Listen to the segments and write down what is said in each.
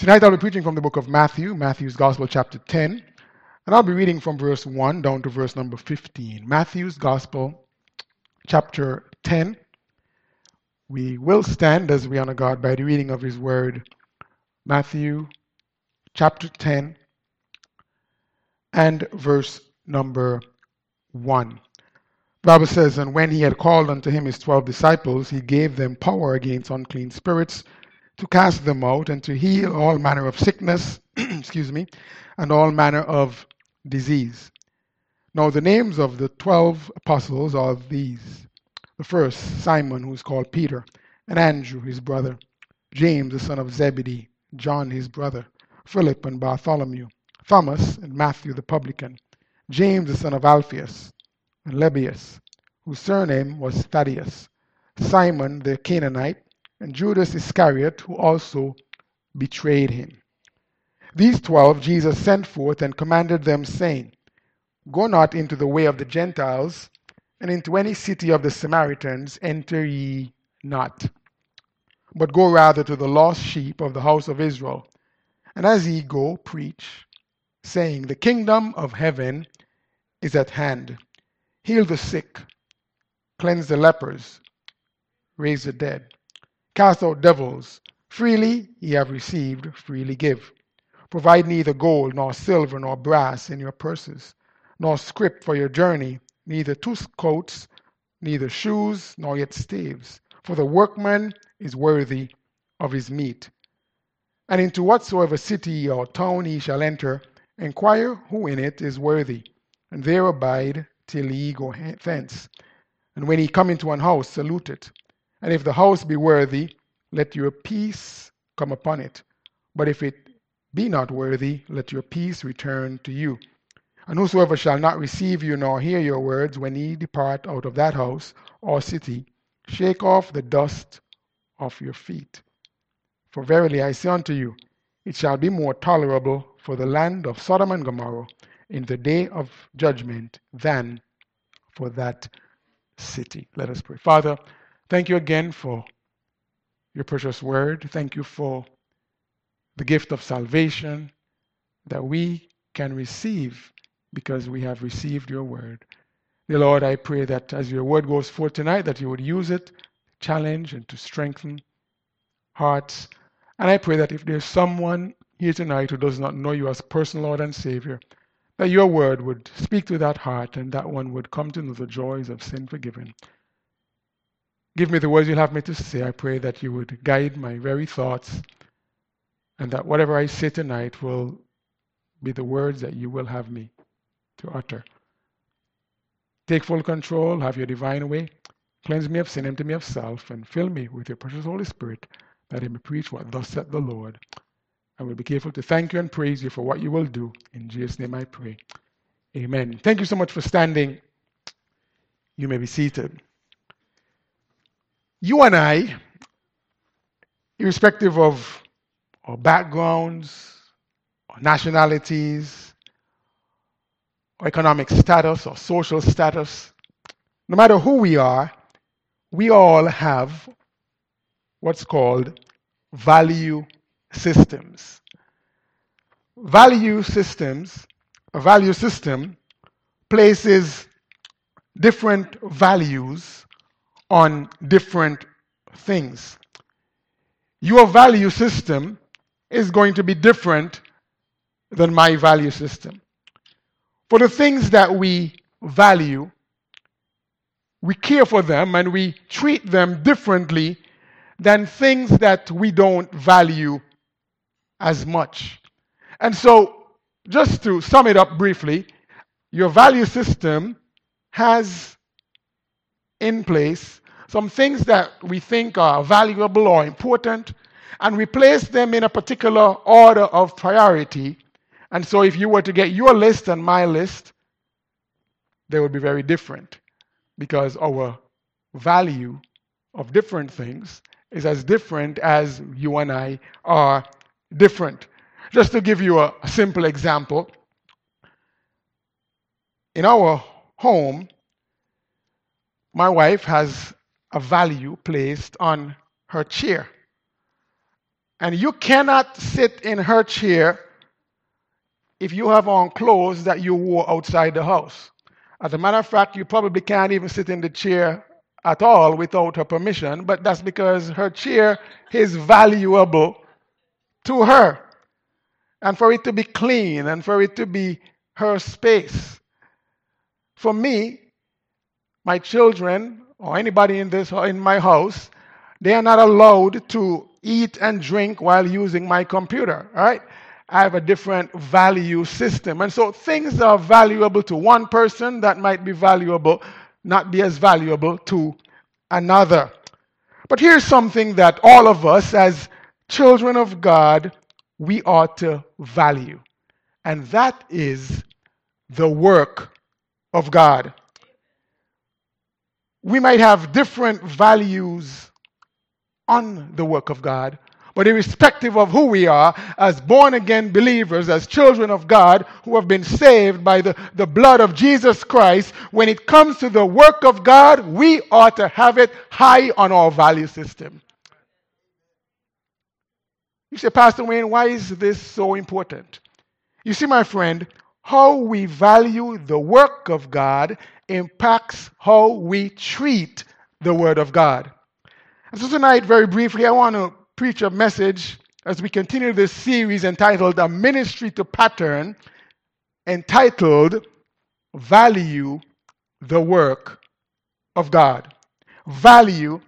Tonight I'll be preaching from the book of Matthew, Matthew's Gospel, chapter 10, and I'll be reading from verse 1 down to verse number 15. Matthew's Gospel, chapter 10. We will stand as we honor God by the reading of His Word. Matthew, chapter 10, and verse number 1. The Bible says, And when he had called unto him his twelve disciples, he gave them power against unclean spirits to cast them out and to heal all manner of sickness, excuse me, and all manner of disease. Now, the names of the twelve apostles are these the first, Simon, who is called Peter, and Andrew, his brother, James, the son of Zebedee, John, his brother, Philip and Bartholomew, Thomas and Matthew the publican, James, the son of Alphaeus, and Lebbaeus, whose surname was Thaddaeus, Simon the Canaanite, and Judas Iscariot, who also betrayed him. These twelve Jesus sent forth and commanded them, saying, Go not into the way of the Gentiles, and into any city of the Samaritans enter ye not, but go rather to the lost sheep of the house of Israel. And as ye go, preach, saying, The kingdom of heaven is at hand. Heal the sick, cleanse the lepers, raise the dead Cast out devils. Freely ye have received, freely give. Provide neither gold, nor silver, nor brass in your purses, nor scrip for your journey, neither two coats, neither shoes, nor yet staves. For the workman is worthy of his meat. And into whatsoever city or town ye shall enter, inquire who in it is worthy, and there abide till ye go thence. And when ye come into an house, salute it. And if the house be worthy, let your peace come upon it. But if it be not worthy, let your peace return to you. And whosoever shall not receive you nor hear your words when ye depart out of that house or city, shake off the dust of your feet. For verily I say unto you, it shall be more tolerable for the land of Sodom and Gomorrah in the day of judgment than for that city. Let us pray. Father, Thank you again for your precious word. Thank you for the gift of salvation that we can receive because we have received your word. Dear Lord, I pray that as your word goes forth tonight, that you would use it to challenge and to strengthen hearts. And I pray that if there's someone here tonight who does not know you as personal Lord and Savior, that your word would speak to that heart and that one would come to know the joys of sin forgiven. Give me the words you'll have me to say. I pray that you would guide my very thoughts and that whatever I say tonight will be the words that you will have me to utter. Take full control, have your divine way. Cleanse me of sin, empty me of self, and fill me with your precious Holy Spirit that I may preach what thus saith the Lord. I will be careful to thank you and praise you for what you will do. In Jesus' name I pray. Amen. Thank you so much for standing. You may be seated you and I, irrespective of our backgrounds, our nationalities, or economic status, or social status, no matter who we are, we all have what's called value systems. Value systems, a value system places different values on different things. Your value system is going to be different than my value system. For the things that we value, we care for them and we treat them differently than things that we don't value as much. And so, just to sum it up briefly, your value system has in place some things that we think are valuable or important, and we place them in a particular order of priority. And so, if you were to get your list and my list, they would be very different because our value of different things is as different as you and I are different. Just to give you a, simple example, in our home, my wife has a value placed on her chair. And you cannot sit in her chair if you have on clothes that you wore outside the house. As a matter of fact, you probably can't even sit in the chair at all without her permission, but that's because her chair is valuable to her. And for it to be clean and for it to be her space. For me, my children or anybody in this or in my house, they are not allowed to eat and drink while using my computer, right? I have a different value system. And so things that are valuable to one person that might be valuable, not be as valuable to another. But here's something that all of us, as children of God, we ought to value. And that is the work of God. We might have different values on the work of God, but irrespective of who we are, as born again believers, as children of God who have been saved by the, the blood of Jesus Christ, when it comes to the work of God, we ought to have it high on our value system. You say, Pastor Wayne, why is this so important? You see, my friend, how we value the work of God impacts how we treat the Word of God. And so tonight, very briefly, I want to preach a message as we continue this series entitled A Ministry to Pattern, entitled Value the Work of God. Value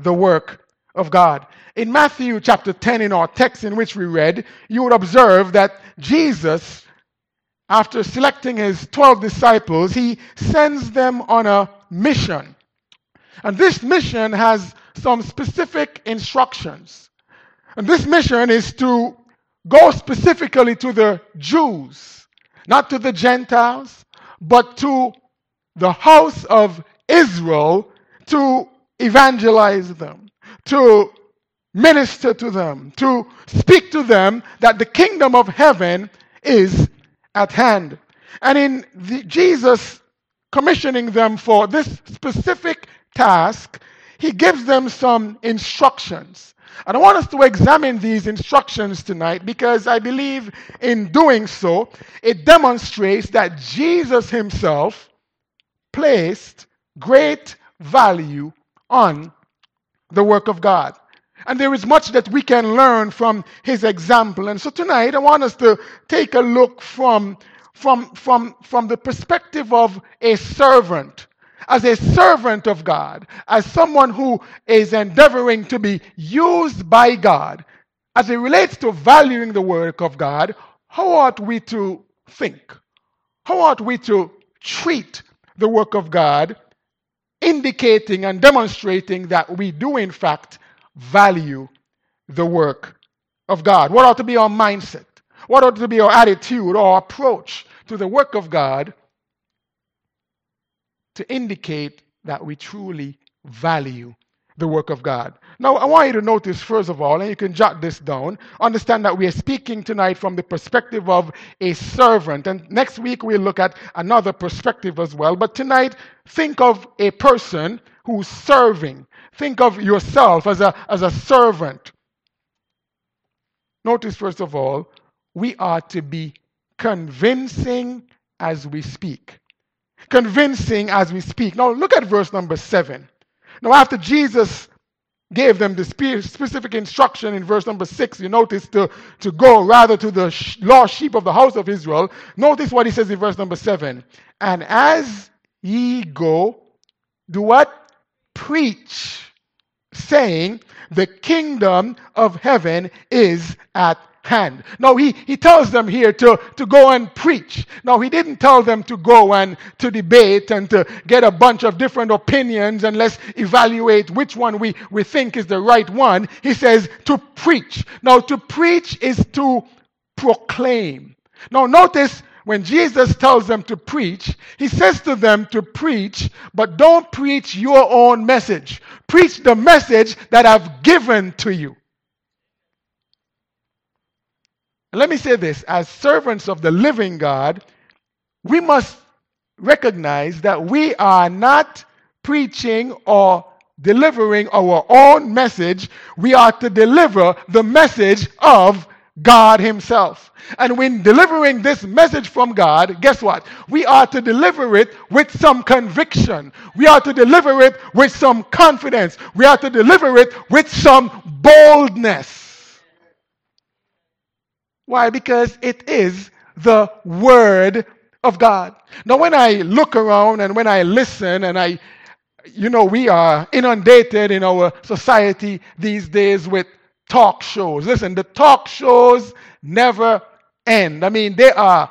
the work of God. In Matthew chapter 10, in our text in which we read, you would observe that Jesus, after selecting his 12 disciples, he sends them on a mission. And this mission has some specific instructions. And this mission is to go specifically to the Jews, not to the Gentiles, but to the house of Israel to evangelize them, to minister to them, to speak to them that the kingdom of heaven is at hand. And in the, Jesus commissioning them for this specific task, he gives them some instructions. And I want us to examine these instructions tonight because I believe in doing so, it demonstrates that Jesus himself placed great value on the work of God. And there is much that we can learn from his example. And so tonight I want us to take a look from, from, from, from the perspective of a servant as a servant of God, as someone who is endeavoring to be used by God, as it relates to valuing the work of God, how ought we to think? How ought we to treat the work of God, indicating and demonstrating that we do, in fact, value the work of God? What ought to be our mindset? What ought to be our attitude or approach to the work of God to indicate that we truly value the work of God. Now, I want you to notice, first of all, and you can jot this down, understand that we are speaking tonight from the perspective of a servant. And next week we'll look at another perspective as well. But tonight, think of a person who's serving. Think of yourself as a, as a servant. Notice, first of all, we are to be convincing as we speak convincing as we speak. Now, look at verse number seven. Now, after Jesus gave them the specific instruction in verse number six, you notice to, to go rather to the lost sheep of the house of Israel. Notice what he says in verse number seven. And as ye go, do what? Preach, saying, The kingdom of heaven is at hand. Now he, he tells them here to, to go and preach. Now he didn't tell them to go and to debate and to get a bunch of different opinions and let's evaluate which one we, we think is the right one. He says to preach. Now to preach is to proclaim. Now notice when Jesus tells them to preach, he says to them to preach, but don't preach your own message. Preach the message that I've given to you. let me say this as servants of the living God, we must recognize that we are not preaching or delivering our own message, we are to deliver the message of God Himself. And when delivering this message from God, guess what? We are to deliver it with some conviction. We are to deliver it with some confidence. We are to deliver it with some boldness. Why? Because it is the Word of God. Now, when I look around and when I listen and I, you know, we are inundated in our society these days with talk shows. Listen, the talk shows never end. I mean, they are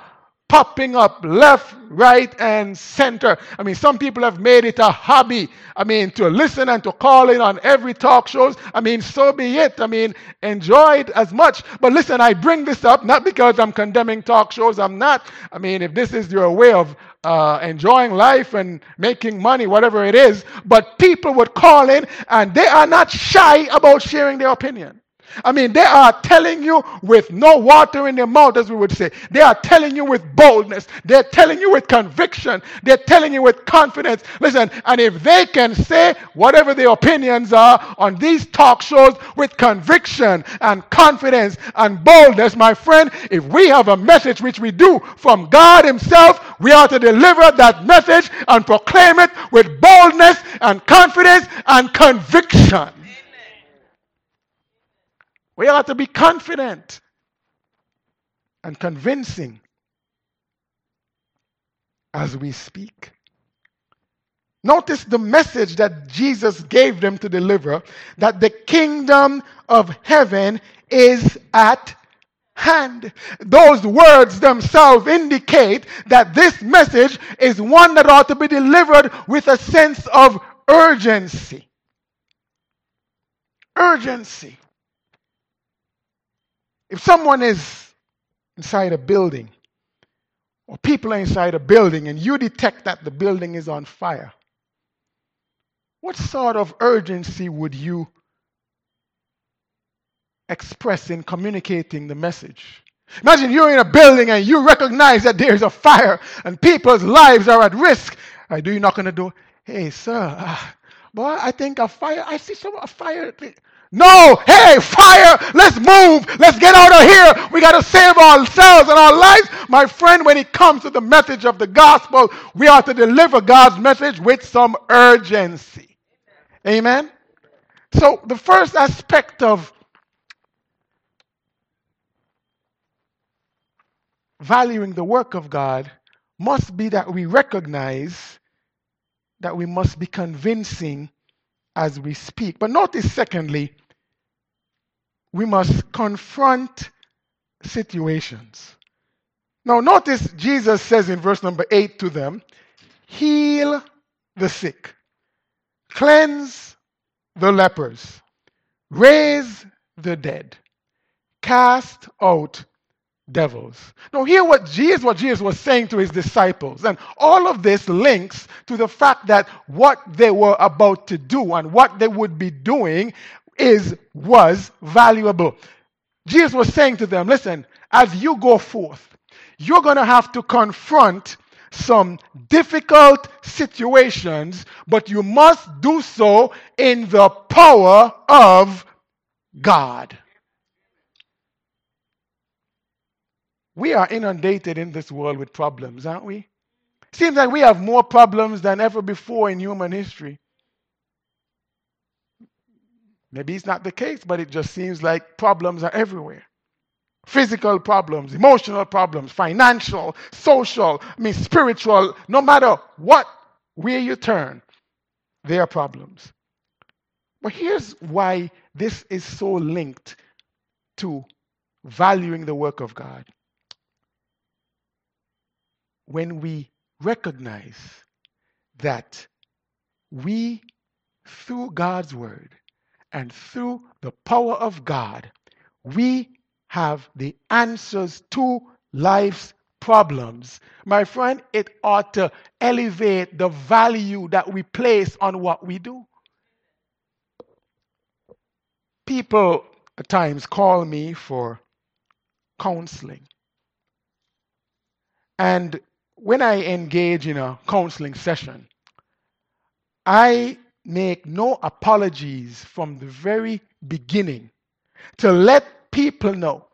popping up left, right, and center. I mean, some people have made it a hobby. I mean, to listen and to call in on every talk shows. I mean, so be it. I mean, enjoy it as much. But listen, I bring this up not because I'm condemning talk shows. I'm not. I mean, if this is your way of uh, enjoying life and making money, whatever it is, but people would call in and they are not shy about sharing their opinion. I mean, they are telling you with no water in their mouth, as we would say. They are telling you with boldness. They're telling you with conviction. They're telling you with confidence. Listen, and if they can say whatever their opinions are on these talk shows with conviction and confidence and boldness, my friend, if we have a message which we do from God Himself, we are to deliver that message and proclaim it with boldness and confidence and conviction. We ought to be confident and convincing as we speak. Notice the message that Jesus gave them to deliver that the kingdom of heaven is at hand. Those words themselves indicate that this message is one that ought to be delivered with a sense of urgency. Urgency. If someone is inside a building, or people are inside a building, and you detect that the building is on fire, what sort of urgency would you express in communicating the message? Imagine you're in a building and you recognize that there's a fire and people's lives are at risk. I do you knock on the door? Hey, sir, uh, boy, I think a fire. I see some a fire. No, hey, fire, let's move, let's get out of here. We got to save ourselves and our lives. My friend, when it comes to the message of the gospel, we are to deliver God's message with some urgency. Amen? So, the first aspect of valuing the work of God must be that we recognize that we must be convincing as we speak. But notice, secondly, we must confront situations. Now, notice Jesus says in verse number 8 to them, Heal the sick, cleanse the lepers, raise the dead, cast out devils. Now, hear what Jesus, what Jesus was saying to his disciples. And all of this links to the fact that what they were about to do and what they would be doing is was valuable. Jesus was saying to them, listen, as you go forth, you're going to have to confront some difficult situations, but you must do so in the power of God. We are inundated in this world with problems, aren't we? Seems like we have more problems than ever before in human history. Maybe it's not the case, but it just seems like problems are everywhere. Physical problems, emotional problems, financial, social, I mean spiritual, no matter what way you turn, there are problems. But here's why this is so linked to valuing the work of God when we recognize that we, through God's word and through the power of God, we have the answers to life's problems, my friend, it ought to elevate the value that we place on what we do. People at times call me for counseling. And when I engage in a counseling session, I make no apologies from the very beginning to let people know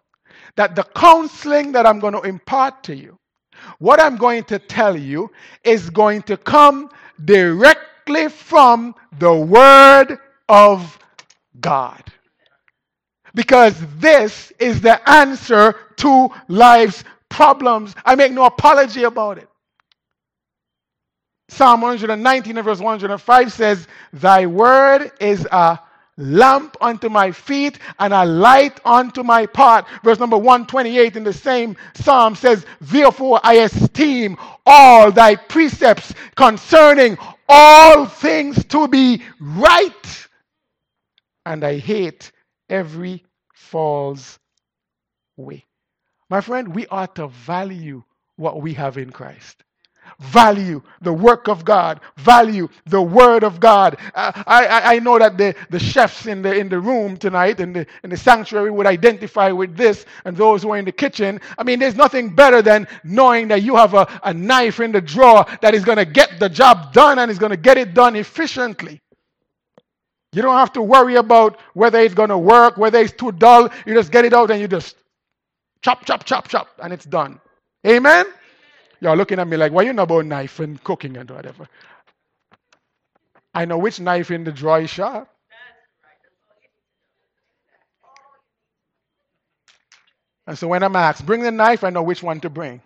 that the counseling that I'm going to impart to you, what I'm going to tell you, is going to come directly from the Word of God. Because this is the answer to life's problems. I make no apology about it. Psalm 119 verse 105 says, Thy word is a lamp unto my feet and a light unto my path. Verse number 128 in the same psalm says, Therefore I esteem all thy precepts concerning all things to be right, and I hate every false way. My friend, we ought to value what we have in Christ value the work of God, value the word of God. Uh, I, I, I know that the, the chefs in the, in the room tonight, in the, in the sanctuary, would identify with this, and those who are in the kitchen. I mean, there's nothing better than knowing that you have a, a knife in the drawer that is going to get the job done and is going to get it done efficiently. You don't have to worry about whether it's going to work, whether it's too dull. You just get it out and you just chop, chop, chop, chop, and it's done. Amen? Y'all looking at me like, why you know about knife and cooking and whatever? I know which knife in the drawer sharp. And so when I'm asked, bring the knife, I know which one to bring.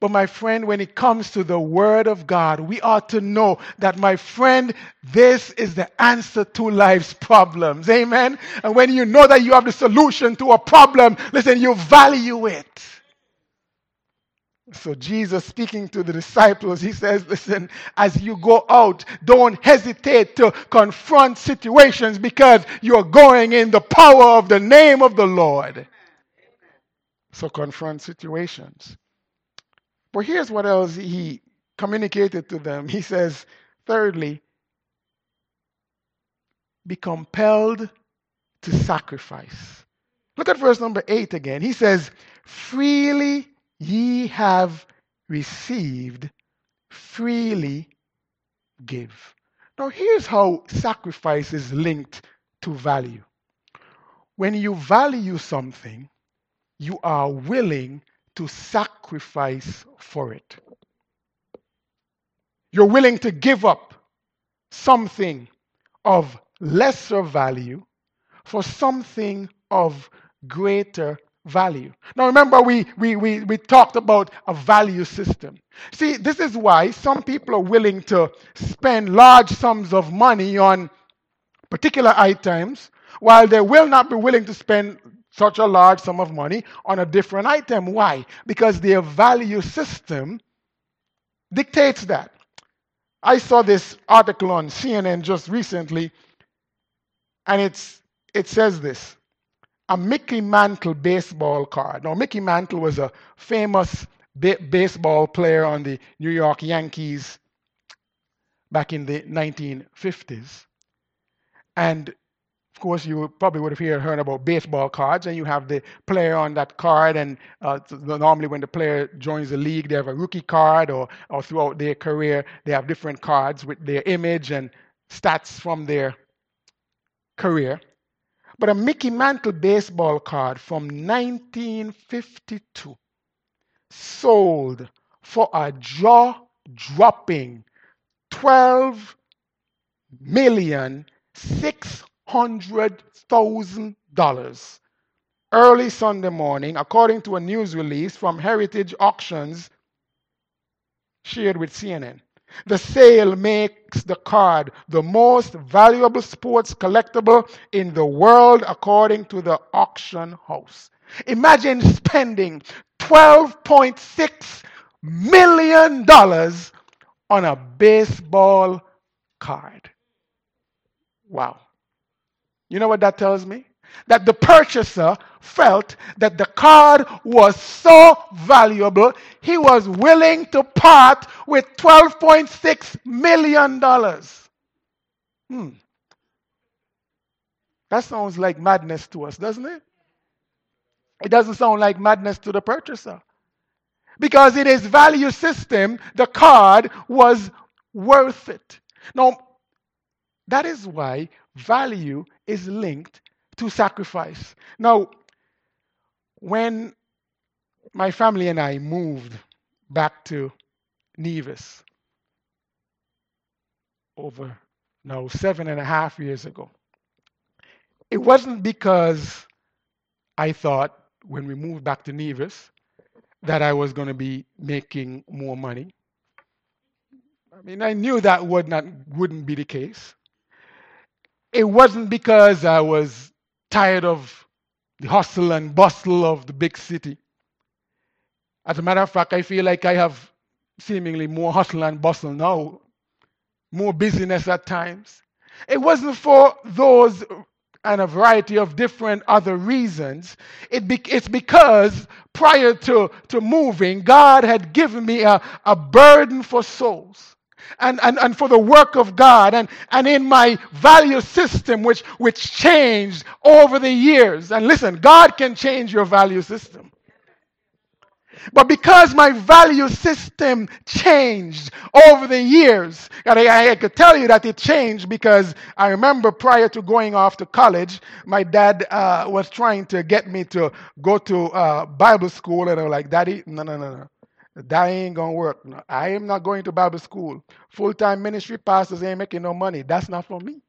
But my friend, when it comes to the Word of God, we ought to know that, my friend, this is the answer to life's problems. Amen. And when you know that you have the solution to a problem, listen, you value it. So, Jesus speaking to the disciples, he says, Listen, as you go out, don't hesitate to confront situations because you're going in the power of the name of the Lord. So, confront situations. But here's what else he communicated to them. He says, Thirdly, be compelled to sacrifice. Look at verse number 8 again. He says, Freely ye have received, freely give. Now, here's how sacrifice is linked to value. When you value something, you are willing to sacrifice for it. You're willing to give up something of lesser value for something of greater value. Now, remember, we, we, we, we talked about a value system. See, this is why some people are willing to spend large sums of money on particular items, while they will not be willing to spend such a large sum of money on a different item. Why? Because their value system dictates that. I saw this article on CNN just recently, and it's, it says this a Mickey Mantle baseball card. Now, Mickey Mantle was a famous ba- baseball player on the New York Yankees back in the 1950s. And of course, you probably would have heard about baseball cards, and you have the player on that card. And uh, normally, when the player joins the league, they have a rookie card, or, or throughout their career, they have different cards with their image and stats from their career. But a Mickey Mantle baseball card from 1952 sold for a jaw dropping 12 million six hundred thousand dollars early Sunday morning, according to a news release from Heritage Auctions shared with CNN. The sale makes the card the most valuable sports collectible in the world, according to the auction house. Imagine spending $12.6 million on a baseball card. Wow. You know what that tells me? that the purchaser felt that the card was so valuable, he was willing to part with $12.6 million. Hmm. That sounds like madness to us, doesn't it? It doesn't sound like madness to the purchaser. Because in his value system, the card was worth it. Now, that is why value is linked to sacrifice. Now, when my family and I moved back to Nevis over now seven and a half years ago, it wasn't because I thought when we moved back to Nevis that I was going to be making more money. I mean, I knew that would not wouldn't be the case. It wasn't because I was tired of the hustle and bustle of the big city. As a matter of fact, I feel like I have seemingly more hustle and bustle now, more busyness at times. It wasn't for those and a variety of different other reasons. It be, it's because prior to, to moving, God had given me a, a burden for souls. And, and, and for the work of God and, and in my value system, which, which changed over the years. And listen, God can change your value system. But because my value system changed over the years, and I, I, could tell you that it changed because I remember prior to going off to college, my dad uh, was trying to get me to go to uh, Bible school, and I was like, Daddy, no, no, no, no. That ain't gonna work. I am not going to Bible school. Full time ministry pastors ain't making no money. That's not for me.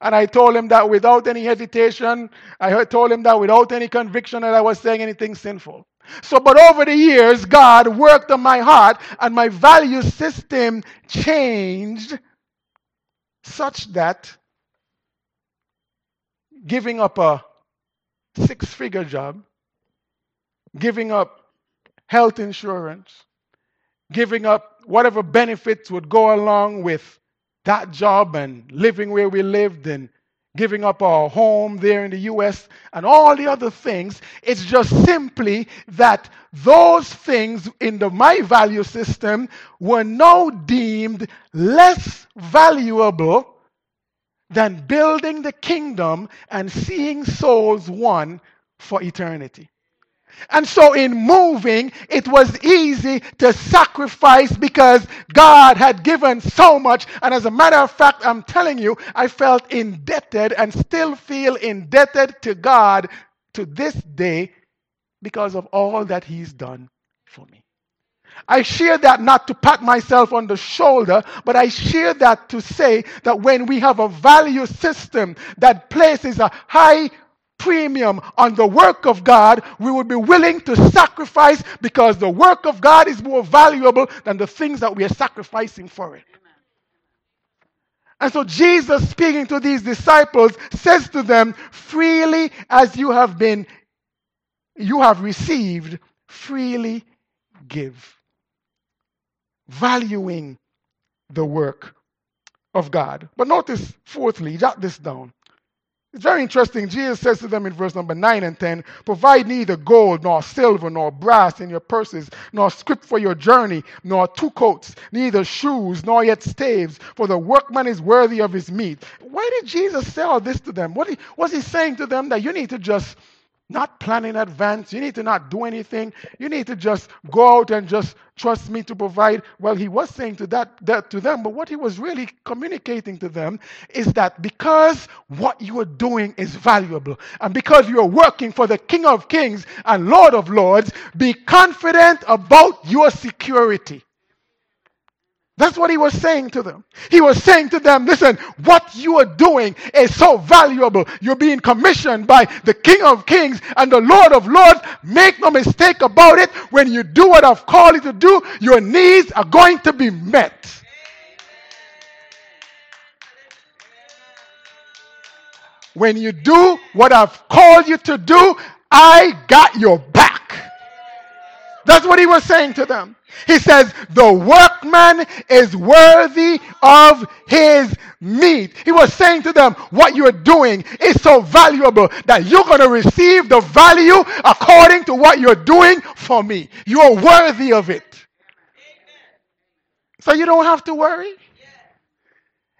And I told him that without any hesitation. I told him that without any conviction that I was saying anything sinful. So, but over the years, God worked on my heart and my value system changed such that giving up a six figure job, giving up health insurance, giving up whatever benefits would go along with that job and living where we lived and giving up our home there in the US and all the other things. It's just simply that those things in the my value system were now deemed less valuable than building the kingdom and seeing souls won for eternity. And so in moving, it was easy to sacrifice because God had given so much. And as a matter of fact, I'm telling you, I felt indebted and still feel indebted to God to this day because of all that He's done for me. I share that not to pat myself on the shoulder, but I share that to say that when we have a value system that places a high premium on the work of God, we would be willing to sacrifice because the work of God is more valuable than the things that we are sacrificing for it. And so Jesus, speaking to these disciples, says to them, Freely as you have been, you have received, freely give. Valuing the work of God. But notice, fourthly, jot this down. It's very interesting. Jesus says to them in verse number 9 and 10 Provide neither gold, nor silver, nor brass in your purses, nor scrip for your journey, nor two coats, neither shoes, nor yet staves, for the workman is worthy of his meat. Why did Jesus say all this to them? What was he saying to them that you need to just not plan in advance. You need to not do anything. You need to just go out and just trust me to provide. Well, he was saying to that, that to them, but what he was really communicating to them is that because what you are doing is valuable and because you are working for the King of Kings and Lord of Lords, be confident about your security. That's what he was saying to them. He was saying to them, listen, what you are doing is so valuable. You're being commissioned by the King of Kings and the Lord of Lords. Make no mistake about it. When you do what I've called you to do, your needs are going to be met. When you do what I've called you to do, I got your back. That's what he was saying to them. He says, the workman is worthy of his meat. He was saying to them, what you're doing is so valuable that you're going to receive the value according to what you're doing for me. You're worthy of it. So you don't have to worry.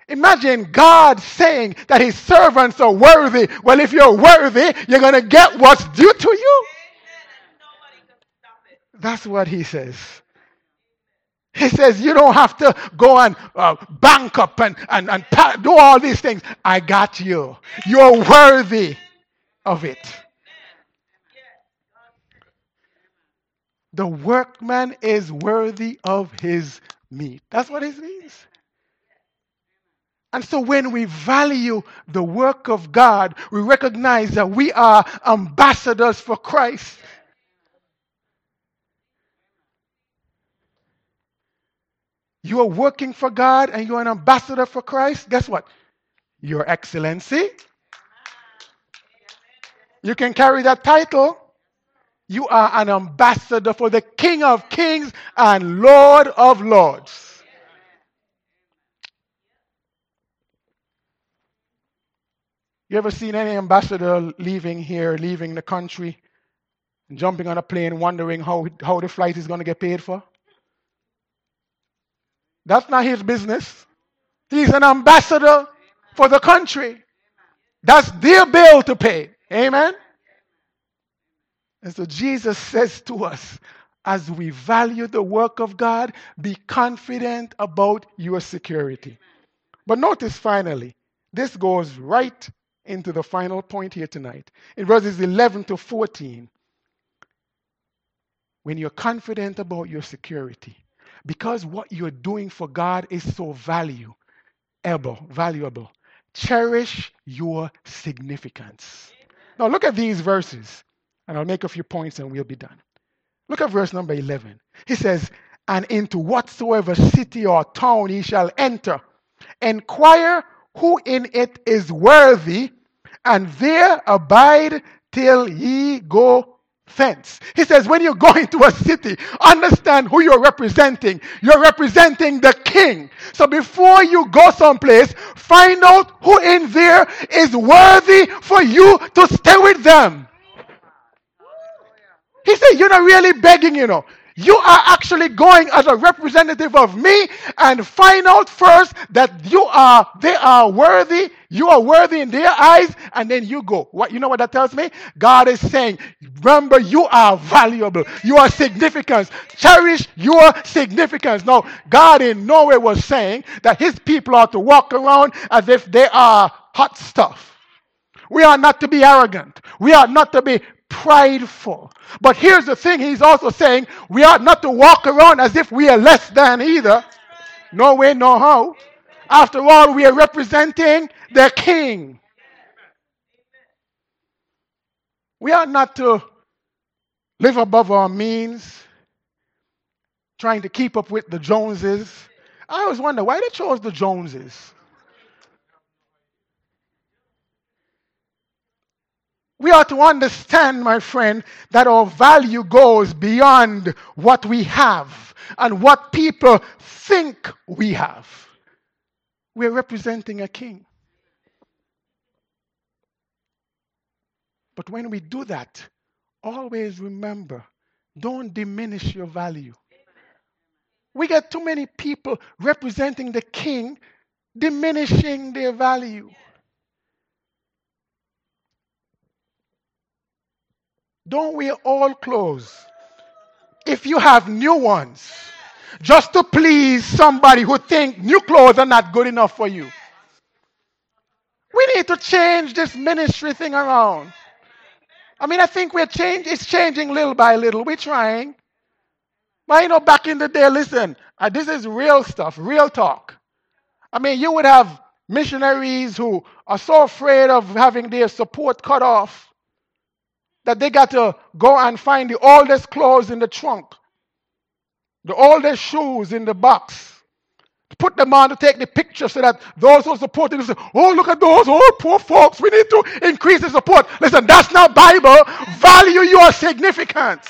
Imagine God saying that his servants are worthy. Well, if you're worthy, you're going to get what's due to you. That's what he says. He says, You don't have to go and uh, bank up and, and, and pa- do all these things. I got you. You're worthy of it. The workman is worthy of his meat. That's what it means. And so when we value the work of God, we recognize that we are ambassadors for Christ. You are working for God and you're an ambassador for Christ. Guess what? Your Excellency. You can carry that title. You are an ambassador for the King of Kings and Lord of Lords. You ever seen any ambassador leaving here, leaving the country, jumping on a plane, wondering how, how the flight is going to get paid for? That's not his business. He's an ambassador for the country. That's their bill to pay. Amen? And so Jesus says to us, as we value the work of God, be confident about your security. But notice finally, this goes right into the final point here tonight. In verses 11 to 14, when you're confident about your security, because what you're doing for God is so valuable, valuable, cherish your significance. Now look at these verses, and I'll make a few points and we'll be done. Look at verse number 11. He says, And into whatsoever city or town ye shall enter, inquire who in it is worthy, and there abide till ye go thence. He says, when you go into a city, understand who you're representing. You're representing the king. So before you go someplace, find out who in there is worthy for you to stay with them. He said, You're not really begging, you know. You are actually going as a representative of me and find out first that you are, they are worthy, you are worthy in their eyes, and then you go. What, you know what that tells me? God is saying, remember, you are valuable. You are significant. Cherish your significance. Now, God in no way was saying that his people are to walk around as if they are hot stuff. We are not to be arrogant. We are not to be prideful. But here's the thing he's also saying we ought not to walk around as if we are less than either. No way, no how. After all, we are representing the king. We ought not to live above our means, trying to keep up with the Joneses. I always wonder why they chose the Joneses. We ought to understand, my friend, that our value goes beyond what we have and what people think we have. We're representing a king. But when we do that, always remember don't diminish your value. We get too many people representing the king, diminishing their value. Don't wear old clothes if you have new ones just to please somebody who think new clothes are not good enough for you. We need to change this ministry thing around. I mean, I think we're changing, it's changing little by little. We're trying. But you know, back in the day, listen, uh, this is real stuff, real talk. I mean, you would have missionaries who are so afraid of having their support cut off that they got to go and find the oldest clothes in the trunk, the oldest shoes in the box, put them on to take the picture so that those who support them say, Oh, look at those old poor folks. We need to increase the support. Listen, that's not Bible. Value your significance.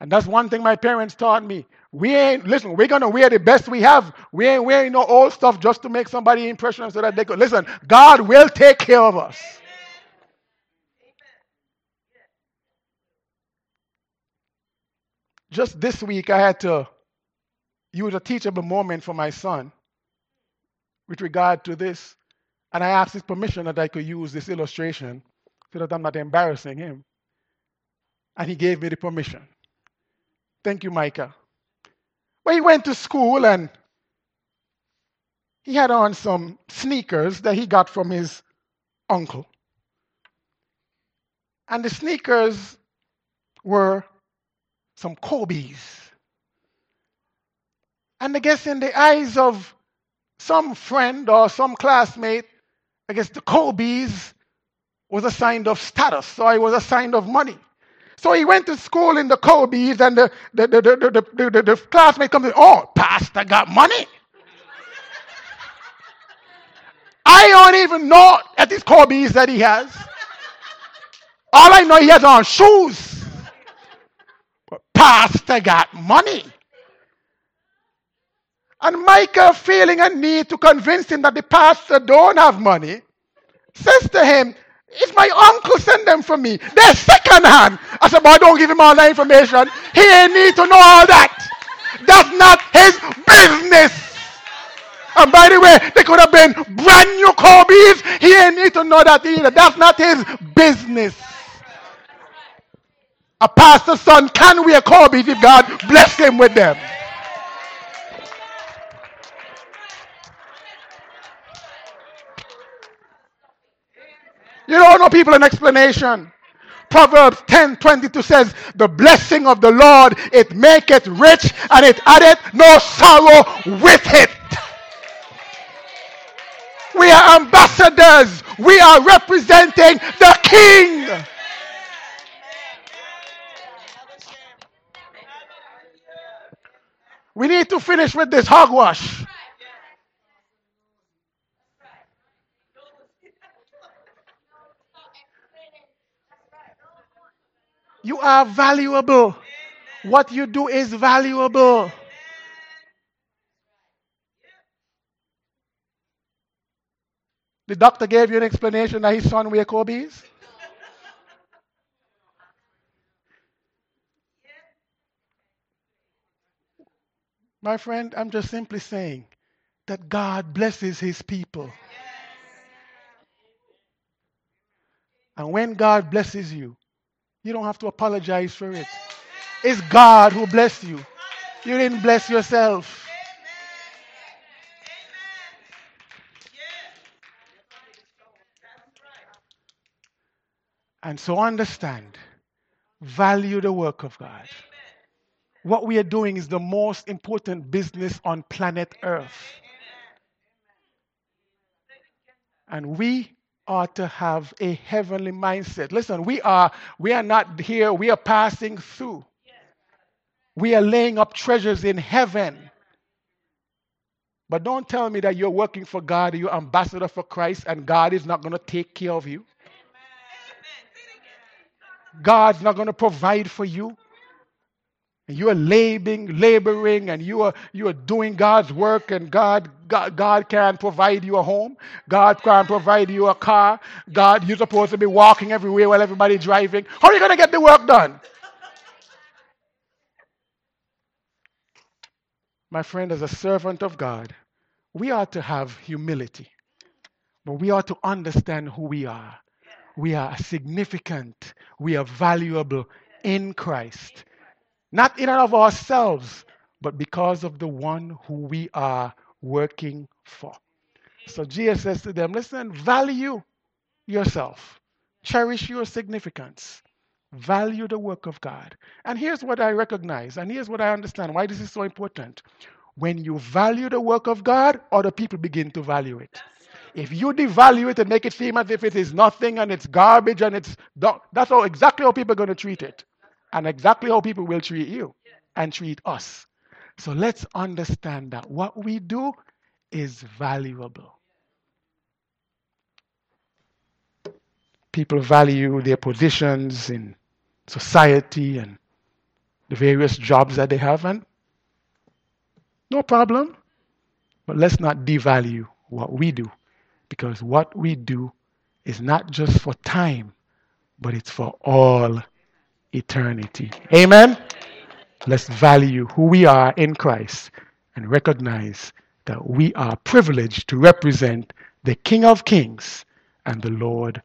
And that's one thing my parents taught me. We ain't, listen, we're going to wear the best we have. We ain't wearing no old stuff just to make somebody impression so that they could. Listen, God will take care of us. Just this week, I had to use a teachable moment for my son with regard to this. And I asked his permission that I could use this illustration so that I'm not embarrassing him. And he gave me the permission. Thank you, Micah. Well, he went to school and he had on some sneakers that he got from his uncle. And the sneakers were some Kobe's. And I guess in the eyes of some friend or some classmate, I guess the Kobe's was a sign of status, so it was a sign of money. So he went to school in the Kobe's, and the, the, the, the, the, the, the classmate comes in, oh, Pastor got money. I don't even know at these Kobe's that he has. All I know he has on shoes. But Pastor got money. And Micah, feeling a need to convince him that the pastor don't have money, says to him, It's my uncle send them for me. They're second hand. I said, Boy, don't give him all that information. He ain't need to know all that. That's not his business. And by the way, they could have been brand new Kobe's. He ain't need to know that either. That's not his business. A pastor's son can wear Kobe's if God bless him with them. You don't know people an explanation. Proverbs 10 22 says, The blessing of the Lord, it maketh rich, and it addeth no sorrow with it. We are ambassadors. We are representing the King. We need to finish with this hogwash. You are valuable. What you do is valuable. The doctor gave you an explanation that his son wear Kobe's? My friend, I'm just simply saying that God blesses his people. And when God blesses you, you don't have to apologize for it. It's God who blessed you. You didn't bless yourself. And so understand, value the work of God. What we are doing is the most important business on planet Earth. And we are to have a heavenly mindset. Listen, we are we are not here, we are passing through. We are laying up treasures in heaven. But don't tell me that you're working for God, you're ambassador for Christ, and God is not going to take care of you. God's not going to provide for you. And you are laboring, laboring, and you are you are doing God's work, and God, God God can provide you a home. God can provide you a car. God, you're supposed to be walking everywhere while everybody's driving. How are you going to get the work done? My friend, as a servant of God, we ought to have humility, but we ought to understand who we are. We are significant. We are valuable in Christ. Not in and of ourselves, but because of the one who we are working for. So Jesus says to them, listen, value yourself, cherish your significance, value the work of God. And here's what I recognize, and here's what I understand why this is so important. When you value the work of God, other people begin to value it. If you devalue it and make it seem as if it is nothing and it's garbage and it's that's how exactly how people are going to treat it and exactly how people will treat you and treat us. So let's understand that what we do is valuable. People value their positions in society and the various jobs that they have, and no problem. But let's not devalue what we do because what we do is not just for time, but it's for all eternity. Amen? Let's value who we are in Christ and recognize that we are privileged to represent the King of Kings and the Lord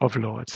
of Lords.